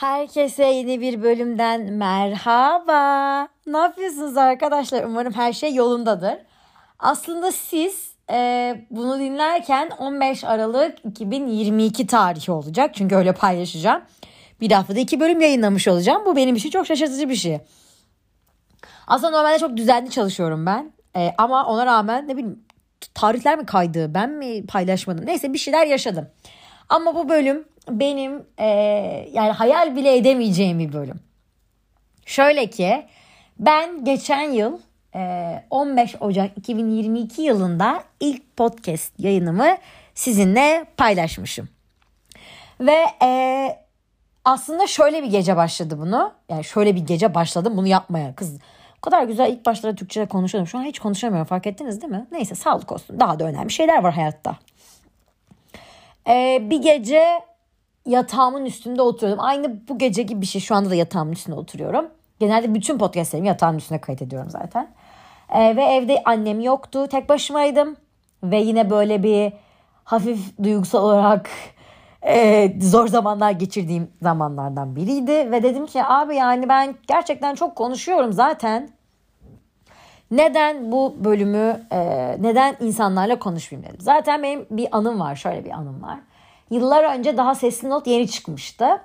Herkese yeni bir bölümden merhaba. Ne yapıyorsunuz arkadaşlar? Umarım her şey yolundadır. Aslında siz e, bunu dinlerken 15 Aralık 2022 tarihi olacak. Çünkü öyle paylaşacağım. Bir haftada iki bölüm yayınlamış olacağım. Bu benim için çok şaşırtıcı bir şey. Aslında normalde çok düzenli çalışıyorum ben. E, ama ona rağmen ne bileyim tarihler mi kaydı ben mi paylaşmadım. Neyse bir şeyler yaşadım. Ama bu bölüm benim e, yani hayal bile edemeyeceğim bir bölüm. Şöyle ki ben geçen yıl e, 15 Ocak 2022 yılında ilk podcast yayınımı sizinle paylaşmışım. Ve e, aslında şöyle bir gece başladı bunu. Yani şöyle bir gece başladım bunu yapmaya. Kız o kadar güzel ilk başlarda Türkçe konuşuyordum. Şu an hiç konuşamıyorum fark ettiniz değil mi? Neyse sağlık olsun. Daha da önemli şeyler var hayatta. Ee, bir gece yatağımın üstünde oturuyordum. Aynı bu gece gibi bir şey. Şu anda da yatağımın üstünde oturuyorum. Genelde bütün podcastlerimi yatağımın üstünde kayıt ediyorum zaten. Ee, ve evde annem yoktu. Tek başımaydım. Ve yine böyle bir hafif duygusal olarak e, zor zamanlar geçirdiğim zamanlardan biriydi. Ve dedim ki abi yani ben gerçekten çok konuşuyorum zaten. Neden bu bölümü, e, neden insanlarla konuşmayayım dedim. Zaten benim bir anım var, şöyle bir anım var. Yıllar önce daha sesli not yeni çıkmıştı.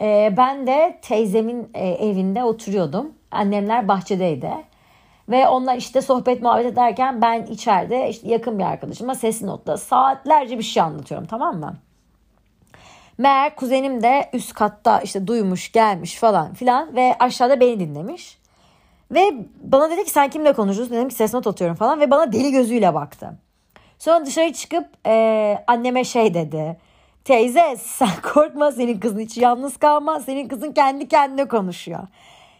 E, ben de teyzemin e, evinde oturuyordum. Annemler bahçedeydi. Ve onlar işte sohbet muhabbet ederken ben içeride işte yakın bir arkadaşıma sesli notta saatlerce bir şey anlatıyorum tamam mı? Meğer kuzenim de üst katta işte duymuş gelmiş falan filan ve aşağıda beni dinlemiş. Ve bana dedi ki sen kimle konuşuyorsun? Dedim ki ses not atıyorum falan ve bana deli gözüyle baktı. Sonra dışarı çıkıp e, anneme şey dedi. Teyze sen korkma senin kızın hiç yalnız kalma. Senin kızın kendi kendine konuşuyor.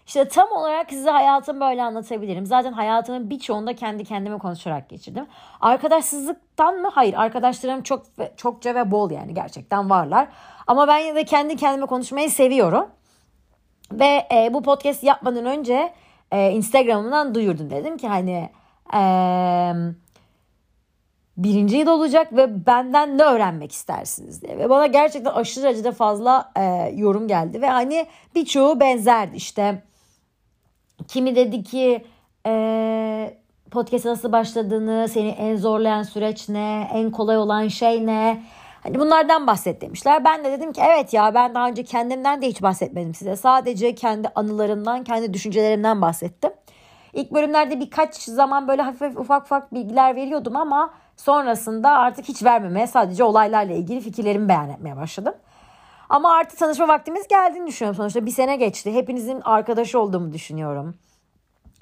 İşte tam olarak size hayatımı böyle anlatabilirim. Zaten hayatımın birçoğunda kendi kendime konuşarak geçirdim. Arkadaşsızlıktan mı? Hayır. Arkadaşlarım çok çokça ve bol yani gerçekten varlar. Ama ben yine de kendi kendime konuşmayı seviyorum. Ve e, bu podcast yapmadan önce e, Instagram'dan duyurdum. Dedim ki hani e, birinci yıl olacak ve benden ne öğrenmek istersiniz diye. Ve bana gerçekten aşırı derecede fazla e, yorum geldi. Ve hani birçoğu benzerdi işte. Kimi dedi ki e, podcast nasıl başladığını, seni en zorlayan süreç ne, en kolay olan şey ne? Hani bunlardan bahset demişler. Ben de dedim ki evet ya ben daha önce kendimden de hiç bahsetmedim size. Sadece kendi anılarımdan, kendi düşüncelerimden bahsettim. İlk bölümlerde birkaç zaman böyle hafif ufak ufak bilgiler veriyordum ama sonrasında artık hiç vermemeye sadece olaylarla ilgili fikirlerimi beyan etmeye başladım. Ama artık tanışma vaktimiz geldiğini düşünüyorum sonuçta. Bir sene geçti. Hepinizin arkadaşı olduğumu düşünüyorum.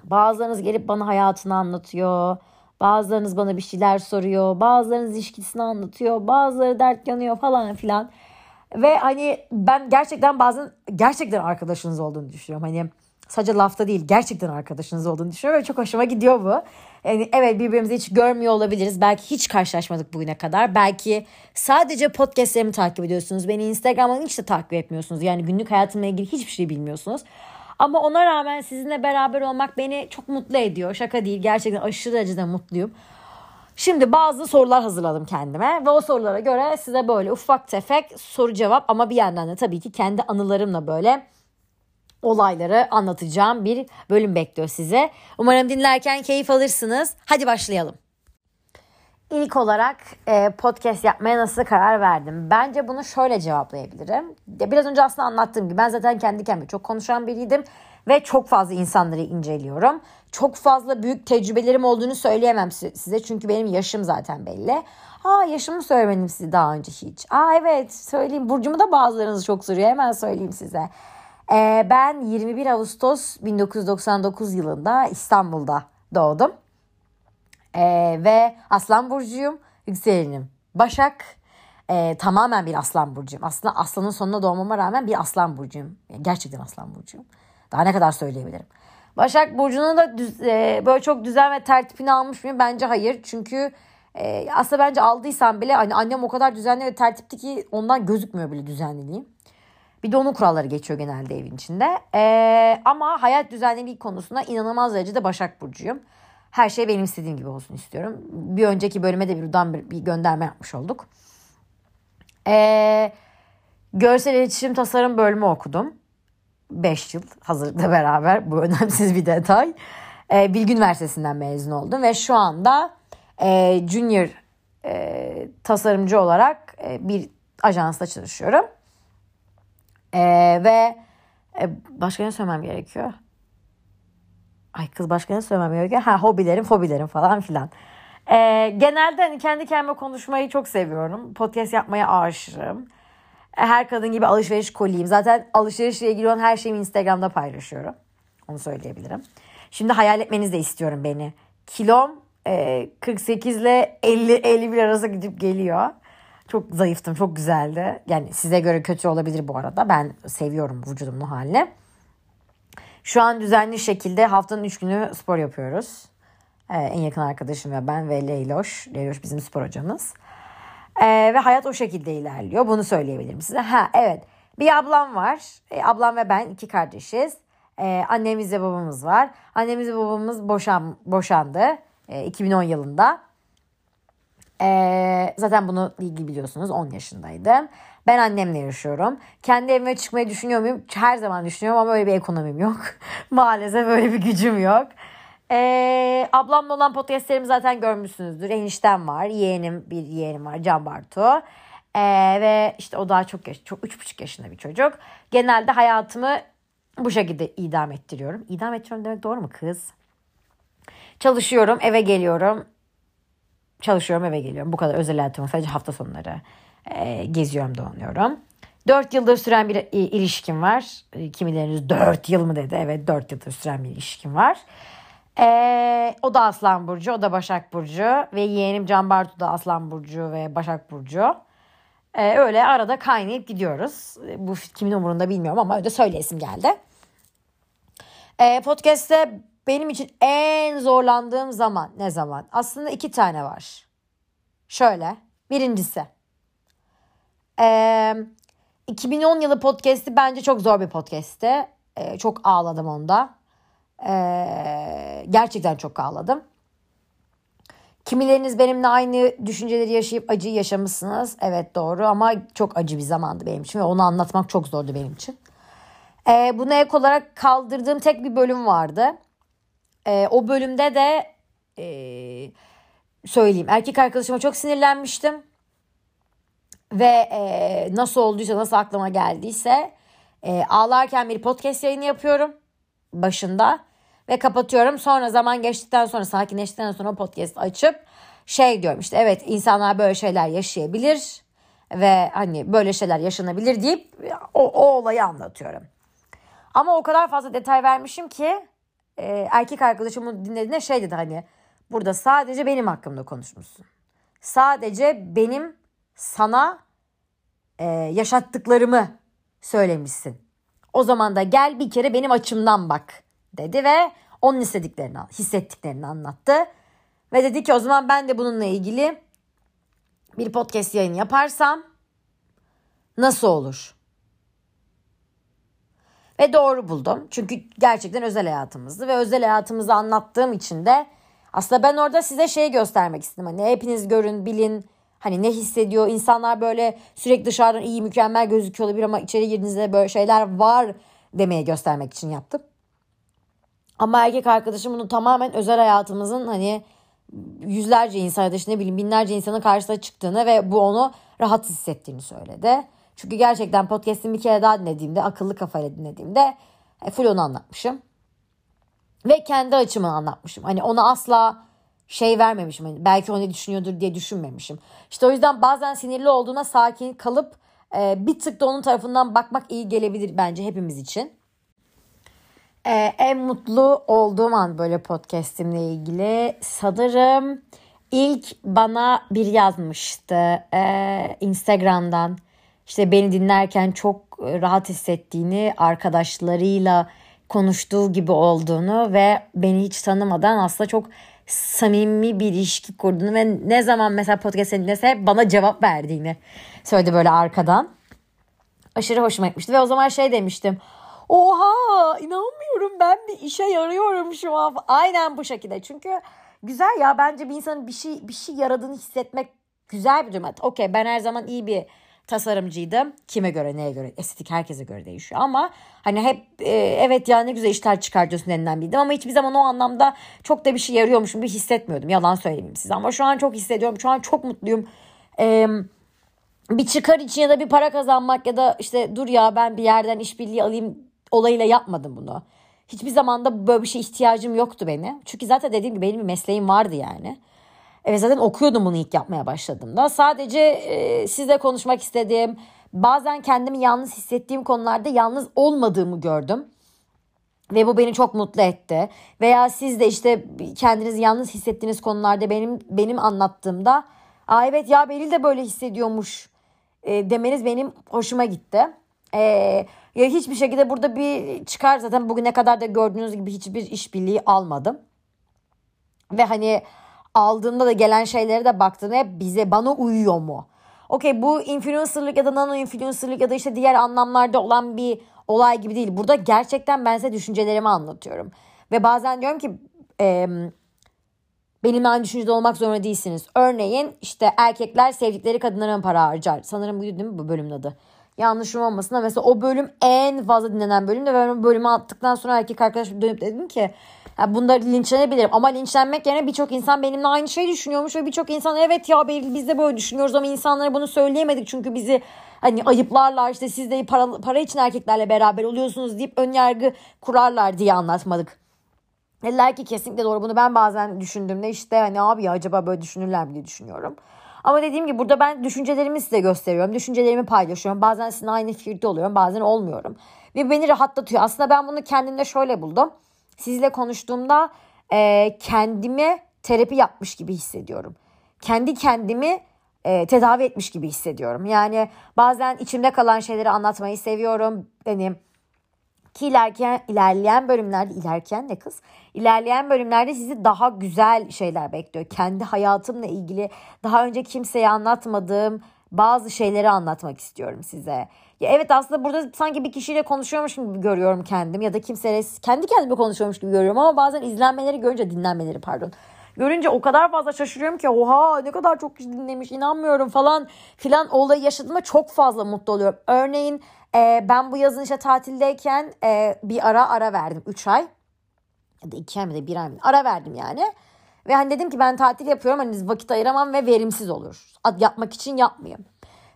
Bazılarınız gelip bana hayatını anlatıyor. Bazılarınız bana bir şeyler soruyor. Bazılarınız ilişkisini anlatıyor. Bazıları dert yanıyor falan filan. Ve hani ben gerçekten bazen gerçekten arkadaşınız olduğunu düşünüyorum. Hani sadece lafta değil gerçekten arkadaşınız olduğunu düşünüyorum ve çok hoşuma gidiyor bu. Yani evet birbirimizi hiç görmüyor olabiliriz. Belki hiç karşılaşmadık bugüne kadar. Belki sadece podcastlerimi takip ediyorsunuz. Beni Instagram'dan hiç de takip etmiyorsunuz. Yani günlük hayatımla ilgili hiçbir şey bilmiyorsunuz. Ama ona rağmen sizinle beraber olmak beni çok mutlu ediyor. Şaka değil gerçekten aşırı derecede mutluyum. Şimdi bazı sorular hazırladım kendime ve o sorulara göre size böyle ufak tefek soru cevap ama bir yandan da tabii ki kendi anılarımla böyle olayları anlatacağım bir bölüm bekliyor size. Umarım dinlerken keyif alırsınız. Hadi başlayalım. İlk olarak e, podcast yapmaya nasıl karar verdim? Bence bunu şöyle cevaplayabilirim. Biraz önce aslında anlattığım gibi ben zaten kendi kendime çok konuşan biriydim ve çok fazla insanları inceliyorum. Çok fazla büyük tecrübelerim olduğunu söyleyemem size çünkü benim yaşım zaten belli. Aa yaşımı söylemedim size daha önce hiç. Aa evet söyleyeyim. Burcumu da bazılarınız çok soruyor. Hemen söyleyeyim size. Ee, ben 21 Ağustos 1999 yılında İstanbul'da doğdum. Ee, ve Aslan Burcu'yum. Yükselenim Başak. Ee, tamamen bir Aslan Burcu'yum. Aslında Aslan'ın sonuna doğmama rağmen bir Aslan Burcu'yum. Gerçekten Aslan Burcu'yum. Daha ne kadar söyleyebilirim. Başak Burcu'nun da düz, e, böyle çok düzen ve tertipini almış mıyım? Bence hayır. Çünkü e, aslında bence aldıysam bile hani annem o kadar düzenli ve tertipli ki ondan gözükmüyor bile düzenliliğim. Bir de onun kuralları geçiyor genelde evin içinde. E, ama hayat düzenliliği konusunda inanılmaz derecede Başak Burcu'yum her şey benim istediğim gibi olsun istiyorum. Bir önceki bölüme de bir, bir, bir gönderme yapmış olduk. Ee, Görsel iletişim tasarım bölümü okudum. 5 yıl hazırlıkla beraber. Bu önemsiz bir detay. E, Bilgi Üniversitesi'nden mezun oldum ve şu anda e, junior e, tasarımcı olarak e, bir ajansta çalışıyorum. E, ve e, başka ne söylemem gerekiyor? Ay kız başka ne söylemem gerekiyor? Ha hobilerim, fobilerim falan filan. E, genelde hani kendi kendime konuşmayı çok seviyorum. Podcast yapmaya aşığım. Her kadın gibi alışveriş koliyim. Zaten alışverişle ilgili olan her şeyimi Instagram'da paylaşıyorum. Onu söyleyebilirim. Şimdi hayal etmenizi de istiyorum beni. Kilom e, 48 ile 50 51 arası gidip geliyor. Çok zayıftım, çok güzeldi. Yani size göre kötü olabilir bu arada. Ben seviyorum vücudumun halini. Şu an düzenli şekilde haftanın 3 günü spor yapıyoruz. Ee, en yakın arkadaşım ve ben ve Leyloş. Leyloş bizim spor hocamız. Ee, ve hayat o şekilde ilerliyor. Bunu söyleyebilirim size. Ha evet. Bir ablam var. Ee, ablam ve ben iki kardeşiz. Ee, annemiz ve babamız var. Annemiz ve babamız boşan, boşandı. Ee, 2010 yılında. Ee, zaten bunu ilgili biliyorsunuz 10 yaşındaydım. Ben annemle yaşıyorum. Kendi evime çıkmayı düşünüyor muyum? Her zaman düşünüyorum ama öyle bir ekonomim yok. Maalesef öyle bir gücüm yok. Ee, ablamla olan podcastlerimi zaten görmüşsünüzdür. Eniştem var. Yeğenim bir yeğenim var. Can Bartu. Ee, ve işte o daha çok yaş, çok üç buçuk yaşında bir çocuk. Genelde hayatımı bu şekilde idam ettiriyorum. İdam ettiriyorum demek doğru mu kız? Çalışıyorum, eve geliyorum. Çalışıyorum, eve geliyorum. Bu kadar özel hayatım. Sadece hafta sonları e, geziyorum, dolanıyorum. Dört yıldır süren bir ilişkim var. E, kimileriniz dört yıl mı dedi? Evet dört yıldır süren bir ilişkim var. Ee, o da Aslan Burcu, o da Başak Burcu ve yeğenim Can Bartu da Aslan Burcu ve Başak Burcu. Ee, öyle arada kaynayıp gidiyoruz. Bu kimin umurunda bilmiyorum ama öyle söyleyesim geldi. Ee, podcast'te benim için en zorlandığım zaman ne zaman? Aslında iki tane var. Şöyle. Birincisi. Ee, 2010 yılı podcast'i bence çok zor bir podcast'ti. Ee, çok ağladım onda. Ee, gerçekten çok ağladım. Kimileriniz benimle aynı düşünceleri yaşayıp acıyı yaşamışsınız. Evet doğru ama çok acı bir zamandı benim için ve onu anlatmak çok zordu benim için. Ee, buna ek olarak kaldırdığım tek bir bölüm vardı. Ee, o bölümde de e, söyleyeyim erkek arkadaşıma çok sinirlenmiştim. Ve e, nasıl olduysa nasıl aklıma geldiyse e, ağlarken bir podcast yayını yapıyorum başında ve kapatıyorum. Sonra zaman geçtikten sonra sakinleştikten sonra podcast açıp şey diyorum işte evet insanlar böyle şeyler yaşayabilir ve hani böyle şeyler yaşanabilir deyip o, o olayı anlatıyorum. Ama o kadar fazla detay vermişim ki e, erkek arkadaşımın dinlediğinde şey dedi hani burada sadece benim hakkımda konuşmuşsun. Sadece benim sana e, yaşattıklarımı söylemişsin. O zaman da gel bir kere benim açımdan bak dedi ve onun istediklerini, hissettiklerini anlattı. Ve dedi ki o zaman ben de bununla ilgili bir podcast yayını yaparsam nasıl olur? Ve doğru buldum. Çünkü gerçekten özel hayatımızdı ve özel hayatımızı anlattığım için de aslında ben orada size şey göstermek istedim. Hani hepiniz görün, bilin. Hani ne hissediyor? İnsanlar böyle sürekli dışarıdan iyi, mükemmel gözüküyor olabilir ama içeri girdiğinizde böyle şeyler var demeye göstermek için yaptım. Ama erkek arkadaşım bunu tamamen özel hayatımızın hani yüzlerce insan ya da işte ne bileyim binlerce insanın karşısına çıktığını ve bu onu rahat hissettiğini söyledi. Çünkü gerçekten podcast'imi bir kere daha dinlediğimde, akıllı kafayla dinlediğimde e, full onu anlatmışım. Ve kendi açımı anlatmışım. Hani ona asla şey vermemişim. Hani belki o ne düşünüyordur diye düşünmemişim. İşte o yüzden bazen sinirli olduğuna sakin kalıp e, bir tık da onun tarafından bakmak iyi gelebilir bence hepimiz için. E, en mutlu olduğum an böyle podcastimle ilgili sanırım ilk bana bir yazmıştı e, Instagram'dan. İşte beni dinlerken çok rahat hissettiğini, arkadaşlarıyla konuştuğu gibi olduğunu ve beni hiç tanımadan aslında çok samimi bir ilişki kurduğunu ve ne zaman mesela podcast dinlese bana cevap verdiğini söyledi böyle arkadan. Aşırı hoşuma gitmişti ve o zaman şey demiştim. Oha inanmıyorum ben bir işe yarıyorum şu an. Aynen bu şekilde. Çünkü güzel ya bence bir insanın bir şey bir şey yaradığını hissetmek güzel bir durum. Okey ben her zaman iyi bir tasarımcıydı. Kime göre neye göre estetik herkese göre değişiyor ama hani hep e, evet ya ne güzel işler çıkartıyorsun denilen biriydim ama hiçbir zaman o anlamda çok da bir şey yarıyormuşum bir hissetmiyordum yalan söyleyeyim size ama şu an çok hissediyorum şu an çok mutluyum. Eee bir çıkar için ya da bir para kazanmak ya da işte dur ya ben bir yerden işbirliği alayım olayıyla yapmadım bunu. Hiçbir zamanda böyle bir şey ihtiyacım yoktu benim. Çünkü zaten dediğim gibi benim bir mesleğim vardı yani. Evet zaten okuyordum bunu ilk yapmaya başladığımda. Sadece e, sizle konuşmak istediğim, bazen kendimi yalnız hissettiğim konularda yalnız olmadığımı gördüm. Ve bu beni çok mutlu etti. Veya siz de işte kendinizi yalnız hissettiğiniz konularda benim benim anlattığımda Aa evet ya Beril de böyle hissediyormuş e, demeniz benim hoşuma gitti. E, ya hiçbir şekilde burada bir çıkar zaten bugüne kadar da gördüğünüz gibi hiçbir işbirliği almadım. Ve hani aldığımda da gelen şeylere de baktığımda hep bize bana uyuyor mu? Okey bu influencerlık ya da nano influencerlık ya da işte diğer anlamlarda olan bir olay gibi değil. Burada gerçekten ben size düşüncelerimi anlatıyorum. Ve bazen diyorum ki e, benimle aynı düşüncede olmak zorunda değilsiniz. Örneğin işte erkekler sevdikleri kadınlara para harcar? Sanırım buydu değil mi bu bölümün adı? Yanlışım olmasın da mesela o bölüm en fazla dinlenen bölümdü ve ben o bölümü attıktan sonra erkek arkadaşım dönüp dedim ki ya bunda linçlenebilirim ama linçlenmek yerine birçok insan benimle aynı şeyi düşünüyormuş ve birçok insan evet ya biz de böyle düşünüyoruz ama insanlara bunu söyleyemedik çünkü bizi hani ayıplarlar işte siz de para, para için erkeklerle beraber oluyorsunuz deyip ön yargı kurarlar diye anlatmadık. Dediler ki kesinlikle doğru bunu ben bazen düşündüğümde işte hani abi ya acaba böyle düşünürler mi diye düşünüyorum. Ama dediğim gibi burada ben düşüncelerimi size gösteriyorum. Düşüncelerimi paylaşıyorum. Bazen sizinle aynı fikirde oluyorum. Bazen olmuyorum. Ve beni rahatlatıyor. Aslında ben bunu kendimde şöyle buldum. Sizle konuştuğumda e, kendimi terapi yapmış gibi hissediyorum. Kendi kendimi e, tedavi etmiş gibi hissediyorum. Yani bazen içimde kalan şeyleri anlatmayı seviyorum. Benim ki ilerleyen, ilerleyen bölümlerde ilerleyen ne kız? İlerleyen bölümlerde sizi daha güzel şeyler bekliyor. Kendi hayatımla ilgili daha önce kimseye anlatmadığım bazı şeyleri anlatmak istiyorum size. Ya evet aslında burada sanki bir kişiyle konuşuyormuşum gibi görüyorum kendim ya da kimseyle kendi kendime konuşuyormuş gibi görüyorum ama bazen izlenmeleri görünce dinlenmeleri pardon. Görünce o kadar fazla şaşırıyorum ki oha ne kadar çok kişi dinlemiş inanmıyorum falan filan olayı yaşadığıma çok fazla mutlu oluyorum. Örneğin e, ben bu yazın işte tatildeyken e, bir ara ara verdim 3 ay ya da 2 ay mı da 1 ay mı ara verdim yani. Ve hani dedim ki ben tatil yapıyorum hani vakit ayıramam ve verimsiz olur. Yapmak için yapmayayım.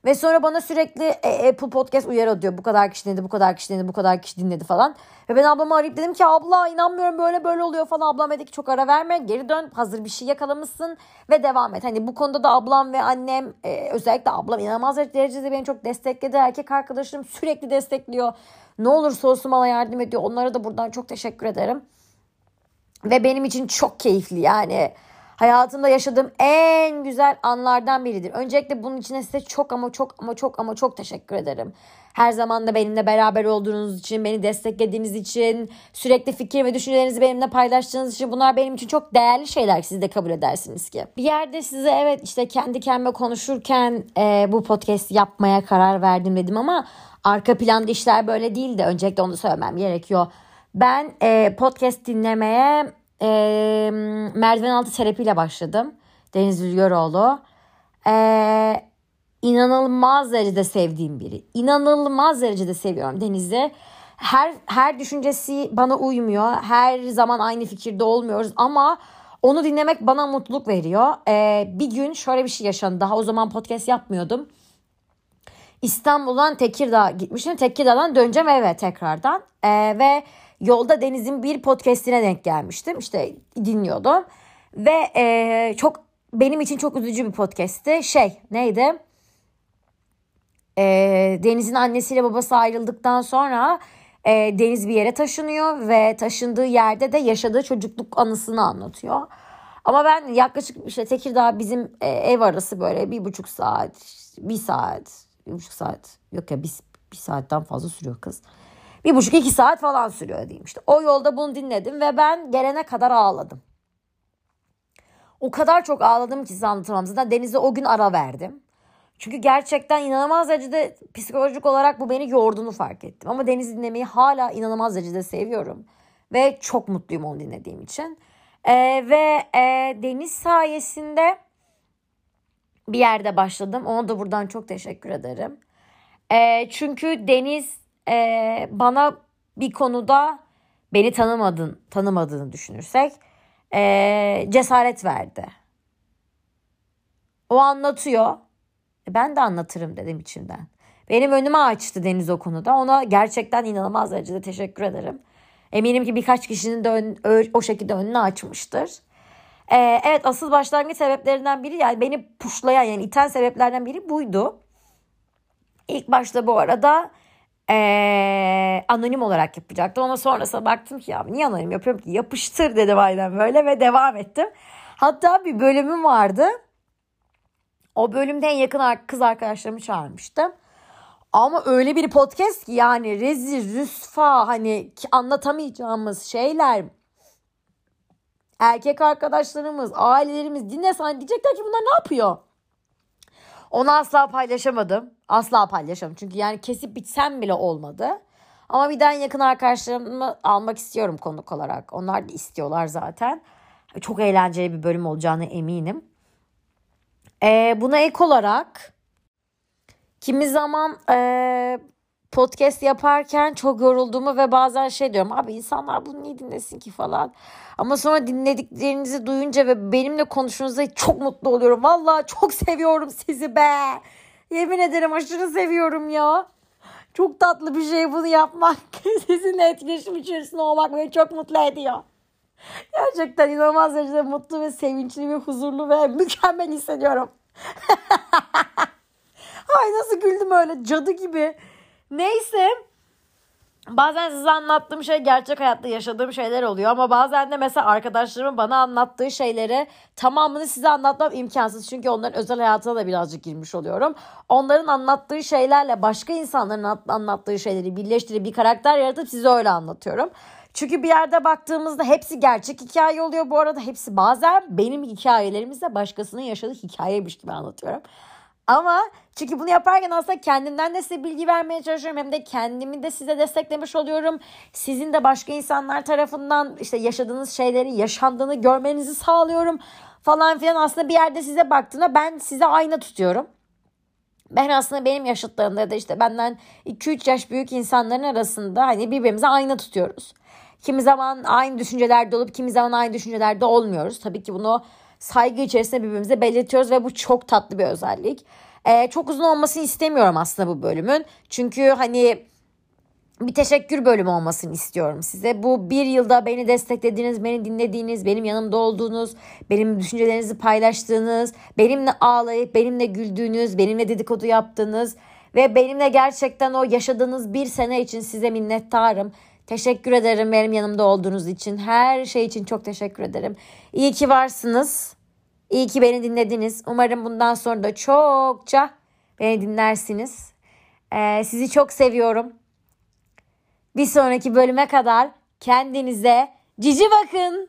Ve sonra bana sürekli e, Apple Podcast uyarı diyor. Bu kadar kişi dinledi, bu kadar kişi dinledi, bu kadar kişi dinledi falan. Ve ben ablamı arayıp dedim ki abla inanmıyorum böyle böyle oluyor falan. Ablam dedi ki çok ara verme geri dön hazır bir şey yakalamışsın ve devam et. Hani bu konuda da ablam ve annem e, özellikle ablam inanılmaz derecede beni çok destekledi. Erkek arkadaşlarım sürekli destekliyor. Ne olursa olsun bana yardım ediyor. Onlara da buradan çok teşekkür ederim. Ve benim için çok keyifli yani hayatımda yaşadığım en güzel anlardan biridir. Öncelikle bunun için size çok ama çok ama çok ama çok teşekkür ederim. Her zaman da benimle beraber olduğunuz için, beni desteklediğiniz için, sürekli fikir ve düşüncelerinizi benimle paylaştığınız için bunlar benim için çok değerli şeyler siz de kabul edersiniz ki. Bir yerde size evet işte kendi kendime konuşurken e, bu podcast yapmaya karar verdim dedim ama arka planda işler böyle değildi. Öncelikle onu söylemem gerekiyor. Ben e, podcast dinlemeye e, merdiven altı terapiyle başladım. Deniz Rüzgaroğlu. E, inanılmaz derecede sevdiğim biri. İnanılmaz derecede seviyorum Deniz'i. Her, her düşüncesi bana uymuyor. Her zaman aynı fikirde olmuyoruz ama onu dinlemek bana mutluluk veriyor. Ee, bir gün şöyle bir şey yaşandı. Daha o zaman podcast yapmıyordum. İstanbul'dan Tekirdağ gitmiştim. Tekirdağ'dan döneceğim eve tekrardan. Ee, ve yolda Deniz'in bir podcastine denk gelmiştim. İşte dinliyordum. Ve e, çok benim için çok üzücü bir podcastti. Şey neydi? E, Deniz'in annesiyle babası ayrıldıktan sonra e, Deniz bir yere taşınıyor ve taşındığı yerde de yaşadığı çocukluk anısını anlatıyor. Ama ben yaklaşık işte Tekirdağ bizim e, ev arası böyle bir buçuk saat, bir saat, bir buçuk saat yok ya bir, bir saatten fazla sürüyor kız. Bir buçuk iki saat falan sürüyor diyeyim işte. O yolda bunu dinledim ve ben gelene kadar ağladım. O kadar çok ağladım ki size anlatamam. Zaten Deniz'e o gün ara verdim. Çünkü gerçekten inanılmaz derecede psikolojik olarak bu beni yorduğunu fark ettim. Ama Deniz dinlemeyi hala inanılmaz derecede seviyorum. Ve çok mutluyum onu dinlediğim için. Ee, ve e, Deniz sayesinde bir yerde başladım. Ona da buradan çok teşekkür ederim. E, çünkü Deniz e, bana bir konuda beni tanımadın, tanımadığını düşünürsek e, cesaret verdi. O anlatıyor. E, ben de anlatırım dedim içimden. Benim önümü açtı Deniz o konuda. Ona gerçekten inanılmaz derecede teşekkür ederim. Eminim ki birkaç kişinin de ön, o şekilde önünü açmıştır. Ee, evet asıl başlangıç sebeplerinden biri yani beni puşlayan yani iten sebeplerden biri buydu. İlk başta bu arada ee, anonim olarak yapacaktım ama sonrasında baktım ki ya niye anonim yapıyorum ki yapıştır dedim aynen böyle ve devam ettim. Hatta bir bölümüm vardı. O bölümde en yakın kız arkadaşlarımı çağırmıştım. Ama öyle bir podcast ki yani rezil, rüsfa hani anlatamayacağımız şeyler. Erkek arkadaşlarımız, ailelerimiz dinlesen diyecekler ki bunlar ne yapıyor? Onu asla paylaşamadım. Asla paylaşamadım. Çünkü yani kesip bitsem bile olmadı. Ama birden yakın arkadaşlarımı almak istiyorum konuk olarak. Onlar da istiyorlar zaten. Çok eğlenceli bir bölüm olacağını eminim. Ee, buna ek olarak kimi zaman e, podcast yaparken çok yorulduğumu ve bazen şey diyorum abi insanlar bunu niye dinlesin ki falan. Ama sonra dinlediklerinizi duyunca ve benimle konuşunuzda çok mutlu oluyorum. Valla çok seviyorum sizi be. Yemin ederim aşırı seviyorum ya. Çok tatlı bir şey bunu yapmak. Sizinle etkileşim içerisinde olmak beni çok mutlu ediyor. Gerçekten inanılmaz derecede mutlu ve sevinçli ve huzurlu ve mükemmel hissediyorum. Ay nasıl güldüm öyle cadı gibi. Neyse Bazen size anlattığım şey gerçek hayatta yaşadığım şeyler oluyor ama bazen de mesela arkadaşlarımın bana anlattığı şeyleri tamamını size anlatmam imkansız. Çünkü onların özel hayatına da birazcık girmiş oluyorum. Onların anlattığı şeylerle başka insanların anlattığı şeyleri birleştirip bir karakter yaratıp size öyle anlatıyorum. Çünkü bir yerde baktığımızda hepsi gerçek hikaye oluyor bu arada. Hepsi bazen benim hikayelerimizde başkasının yaşadığı hikayeymiş gibi anlatıyorum. Ama çünkü bunu yaparken aslında kendimden de size bilgi vermeye çalışıyorum. Hem de kendimi de size desteklemiş oluyorum. Sizin de başka insanlar tarafından işte yaşadığınız şeyleri yaşandığını görmenizi sağlıyorum. Falan filan aslında bir yerde size baktığında ben size ayna tutuyorum. Ben aslında benim yaşıtlarımda ya da işte benden 2-3 yaş büyük insanların arasında hani birbirimize ayna tutuyoruz. Kimi zaman aynı düşüncelerde olup kimi zaman aynı düşüncelerde olmuyoruz. Tabii ki bunu saygı içerisinde birbirimize belirtiyoruz ve bu çok tatlı bir özellik. Ee, çok uzun olmasını istemiyorum aslında bu bölümün. Çünkü hani bir teşekkür bölümü olmasını istiyorum size. Bu bir yılda beni desteklediğiniz, beni dinlediğiniz, benim yanımda olduğunuz, benim düşüncelerinizi paylaştığınız, benimle ağlayıp benimle güldüğünüz, benimle dedikodu yaptığınız ve benimle gerçekten o yaşadığınız bir sene için size minnettarım. Teşekkür ederim benim yanımda olduğunuz için. Her şey için çok teşekkür ederim. İyi ki varsınız. İyi ki beni dinlediniz. Umarım bundan sonra da çokça beni dinlersiniz. Ee, sizi çok seviyorum. Bir sonraki bölüme kadar kendinize cici bakın.